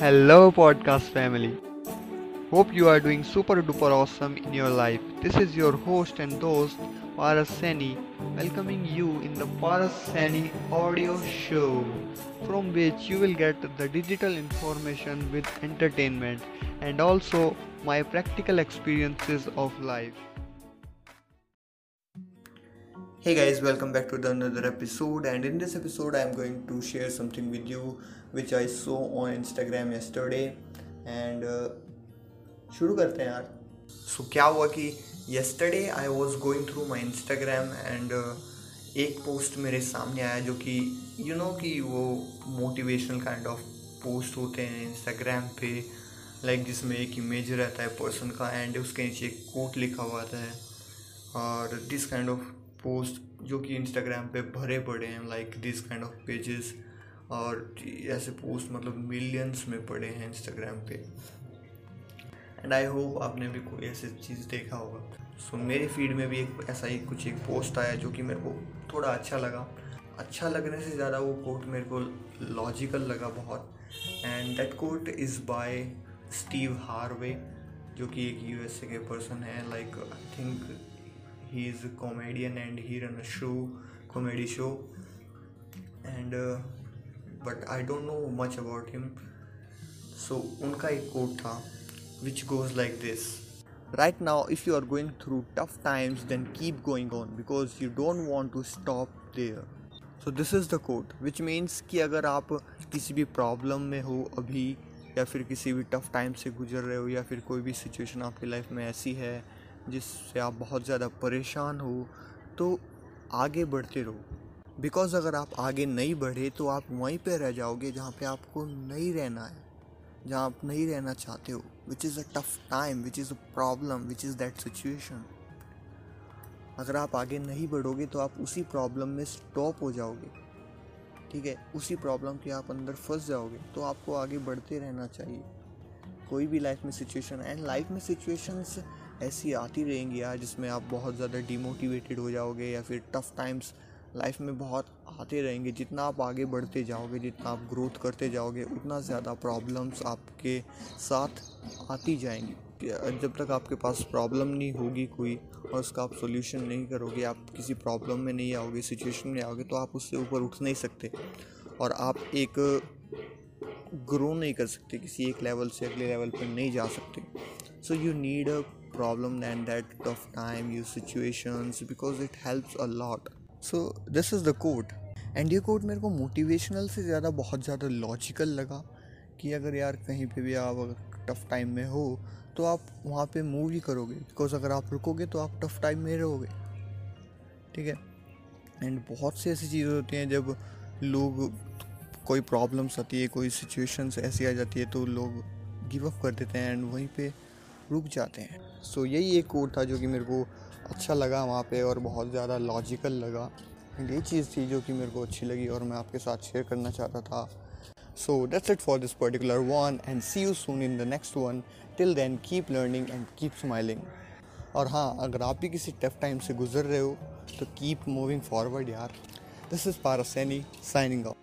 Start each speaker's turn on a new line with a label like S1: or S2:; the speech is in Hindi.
S1: Hello, podcast family. Hope you are doing super duper awesome in your life. This is your host and host, Paras Sani, welcoming you in the Paras Sani audio show, from which you will get the digital information with entertainment and also my practical experiences of life.
S2: Hey guys, welcome back to the another episode. And in this episode, I'm going to share something with you which I saw on Instagram yesterday. And uh, शुरू करते हैं यार सो so, क्या हुआ कि I was going through my Instagram and uh, एक पोस्ट मेरे सामने आया जो कि यू you नो know, कि वो मोटिवेशनल काइंड ऑफ़ पोस्ट होते हैं इंस्टाग्राम पे लाइक like जिसमें एक इमेज रहता है पर्सन का एंड उसके नीचे एक कोट लिखा हुआ है और दिस काइंड ऑफ़ पोस्ट जो कि इंस्टाग्राम पे भरे पड़े हैं like this kind of pages और ऐसे पोस्ट मतलब मिलियंस में पड़े हैं इंस्टाग्राम पे। एंड आई होप आपने भी कोई ऐसी चीज़ देखा होगा। सो so, मेरे फ़ीड में भी एक ऐसा ही कुछ एक पोस्ट आया जो कि मेरे को थोड़ा अच्छा लगा। अच्छा लगने से ज़्यादा वो कोट मेरे को लॉजिकल लगा बहुत। And that quote is by Steve Harvey जो कि एक यूएसए के पर्सन है। Like I think he is a comedian and he run a show comedy show and uh, but i don't know much about him so unka ek quote tha which goes like this right now if you are going through tough times then keep going on because you don't want to stop there so this is the quote which means कि अगर आप किसी भी प्रॉब्लम में हो अभी या फिर किसी भी टफ़ टाइम से गुजर रहे हो या फिर कोई भी सिचुएशन आपकी लाइफ में ऐसी है जिससे आप बहुत ज़्यादा परेशान हो तो आगे बढ़ते रहो। बिकॉज़ अगर आप आगे नहीं बढ़े तो आप वहीं पे रह जाओगे जहाँ पे आपको नहीं रहना है, जहाँ आप नहीं रहना चाहते हो which is a tough time which is a problem which is that situation अगर आप आगे नहीं बढ़ोगे तो आप उसी प्रॉब्लम में स्टॉप हो जाओगे। ठीक है? उसी प्रॉब्लम के आप अंदर फंस जाओगे तो आपको आगे बढ़ते रहना चाहिए। कोई भी लाइफ में सिचुएशन एंड लाइफ में सिचुएशंस ऐसी आती रहेंगी यार, जिसमें आप बहुत ज़्यादा डिमोटिवेटेड हो जाओगे या फिर टफ़ टाइम्स लाइफ में बहुत आते रहेंगे। जितना आप आगे बढ़ते जाओगे, जितना आप ग्रोथ करते जाओगे, उतना ज़्यादा प्रॉब्लम्स आपके साथ आती जाएँगी। जब तक आपके पास प्रॉब्लम नहीं होगी कोई और उसका आप सोल्यूशन नहीं करोगे, आप किसी प्रॉब्लम में नहीं आओगे सिचुएशन में आओगे तो आप उससे ऊपर उठ नहीं सकते। और आप एक ग्रो नहीं कर सकते, किसी एक लेवल से अगले लेवल पर नहीं जा सकते। So you need a problem and that tough time, your situations, because it helps a lot. So, this is the quote. And ये कोट मेरे को मोटिवेशनल से ज़्यादा, बहुत ज़्यादा लॉजिकल लगा कि अगर यार कहीं पे भी आप टफ़ टाइम में हो तो आप वहाँ पे मूव ही करोगे। बिकॉज़ अगर आप रुकोगे तो आप टफ़ टाइम में रहोगे। ठीक है? एंड बहुत सी ऐसी चीज़ें होती हैं, जब लोग कोई प्रॉब्लम्स आती है, कोई सिचुएशंस ऐसी आ जाती है तो लोग गिव अप कर देते हैं। एंड वहीं पे रुक जाते हैं। सो so, यही एक कोड था जो कि मेरे को अच्छा लगा वहाँ पे और बहुत ज़्यादा लॉजिकल लगा। ये चीज़ थी जो कि मेरे को अच्छी लगी और मैं आपके साथ शेयर करना चाहता था। So that's it for this particular one and see you soon in the next one till then keep learning and keep smiling और हाँ अगर आप भी किसी टफ टाइम से गुजर रहे हो तो कीप मूविंग फॉरवर्ड यार। This is Parsaini signing off